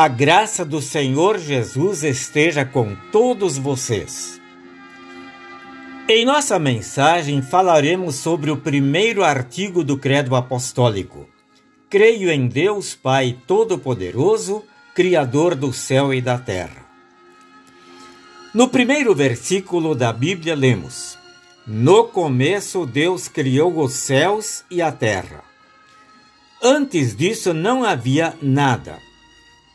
A graça do Senhor Jesus esteja com todos vocês. Em nossa mensagem falaremos sobre o primeiro artigo do Credo Apostólico. Creio em Deus Pai Todo-Poderoso, Criador do céu e da terra. No primeiro versículo da Bíblia lemos: No começo Deus criou os céus e a terra. Antes disso não havia nada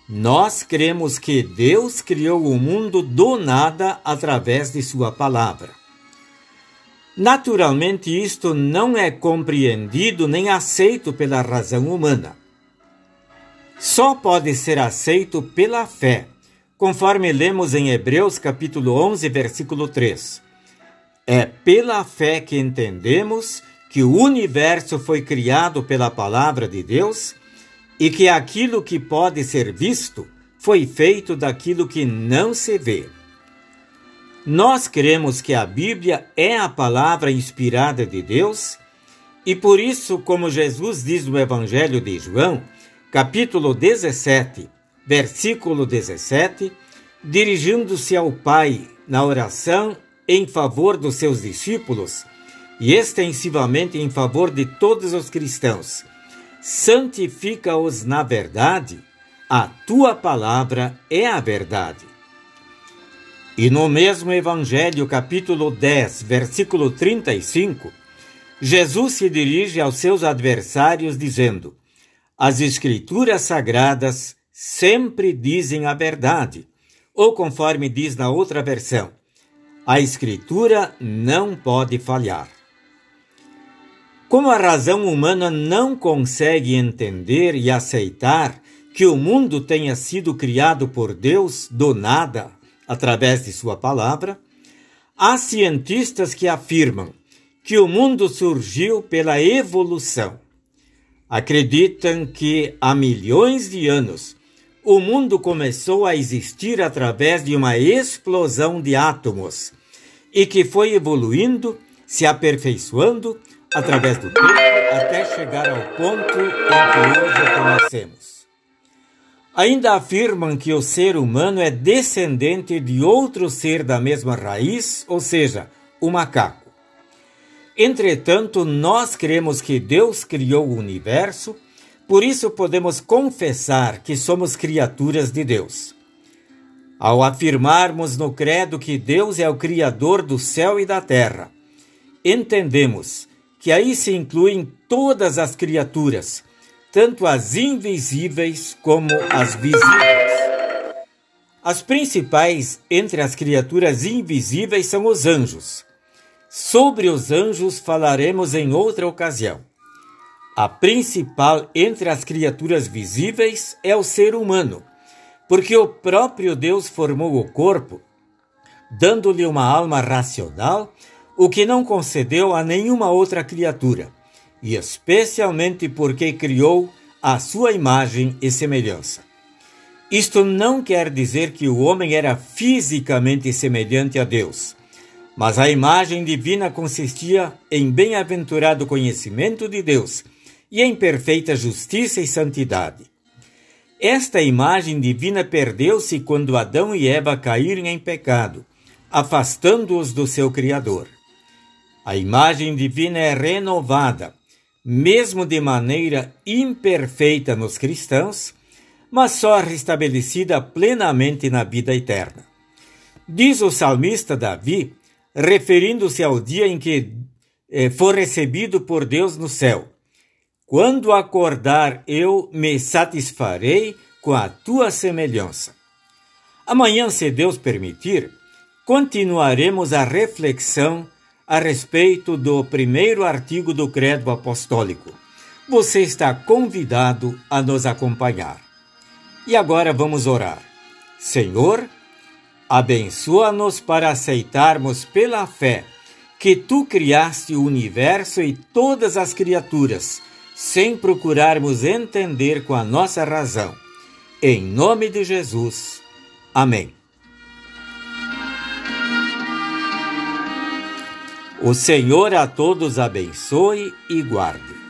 nós cremos que Deus criou o mundo do nada através de Sua palavra. Naturalmente, isto não é compreendido nem aceito pela razão humana. Só pode ser aceito pela fé, conforme lemos em Hebreus capítulo 11, versículo 3. É pela fé que entendemos que o universo foi criado pela palavra de Deus e que aquilo que pode ser visto foi feito daquilo que não se vê. Nós cremos que a Bíblia é a palavra inspirada de Deus e por isso, como Jesus diz no Evangelho de João, capítulo 17, versículo 17, dirigindo-se ao Pai na oração em favor dos seus discípulos e extensivamente em favor de todos os cristãos santifica-os na verdade, a tua palavra é a verdade. E no mesmo Evangelho, capítulo 10, versículo 35, Jesus se dirige aos seus adversários dizendo: As Escrituras sagradas sempre dizem a verdade, ou conforme diz na outra versão, a Escritura não pode falhar. Como a razão humana não consegue entender e aceitar que o mundo tenha sido criado por Deus do nada, através de Sua palavra, há cientistas que afirmam que o mundo surgiu pela evolução. Acreditam que há milhões de anos o mundo começou a existir através de uma explosão de átomos e que foi evoluindo, se aperfeiçoando através do tempo até chegar ao ponto em que hoje conhecemos. Ainda afirmam que o ser humano é descendente de outro ser da mesma raiz, ou seja, o macaco. Entretanto, nós cremos que Deus criou o universo, por isso podemos confessar que somos criaturas de Deus. Ao afirmarmos no Credo que Deus é o Criador do céu e da terra, entendemos que aí se incluem todas as criaturas, tanto as invisíveis como as visíveis. As principais entre as criaturas invisíveis são os anjos. Sobre os anjos falaremos em outra ocasião. A principal entre as criaturas visíveis é o ser humano, porque o próprio Deus formou o corpo, dando-lhe uma alma racional o que não concedeu a nenhuma outra criatura, e especialmente porque criou a sua imagem e semelhança. Isto não quer dizer que o homem era fisicamente semelhante a Deus, mas a imagem divina consistia em bem-aventurado conhecimento de Deus e em perfeita justiça e santidade. Esta imagem divina perdeu-se quando Adão e Eva caíram em pecado, afastando-os do seu Criador. A imagem divina é renovada, mesmo de maneira imperfeita nos cristãos, mas só restabelecida plenamente na vida eterna. Diz o salmista Davi, referindo-se ao dia em que eh, for recebido por Deus no céu: Quando acordar, eu me satisfarei com a tua semelhança. Amanhã, se Deus permitir, continuaremos a reflexão a respeito do primeiro artigo do Credo Apostólico. Você está convidado a nos acompanhar. E agora vamos orar. Senhor, abençoa-nos para aceitarmos pela fé que tu criaste o universo e todas as criaturas, sem procurarmos entender com a nossa razão. Em nome de Jesus. Amém. O Senhor a todos abençoe e guarde.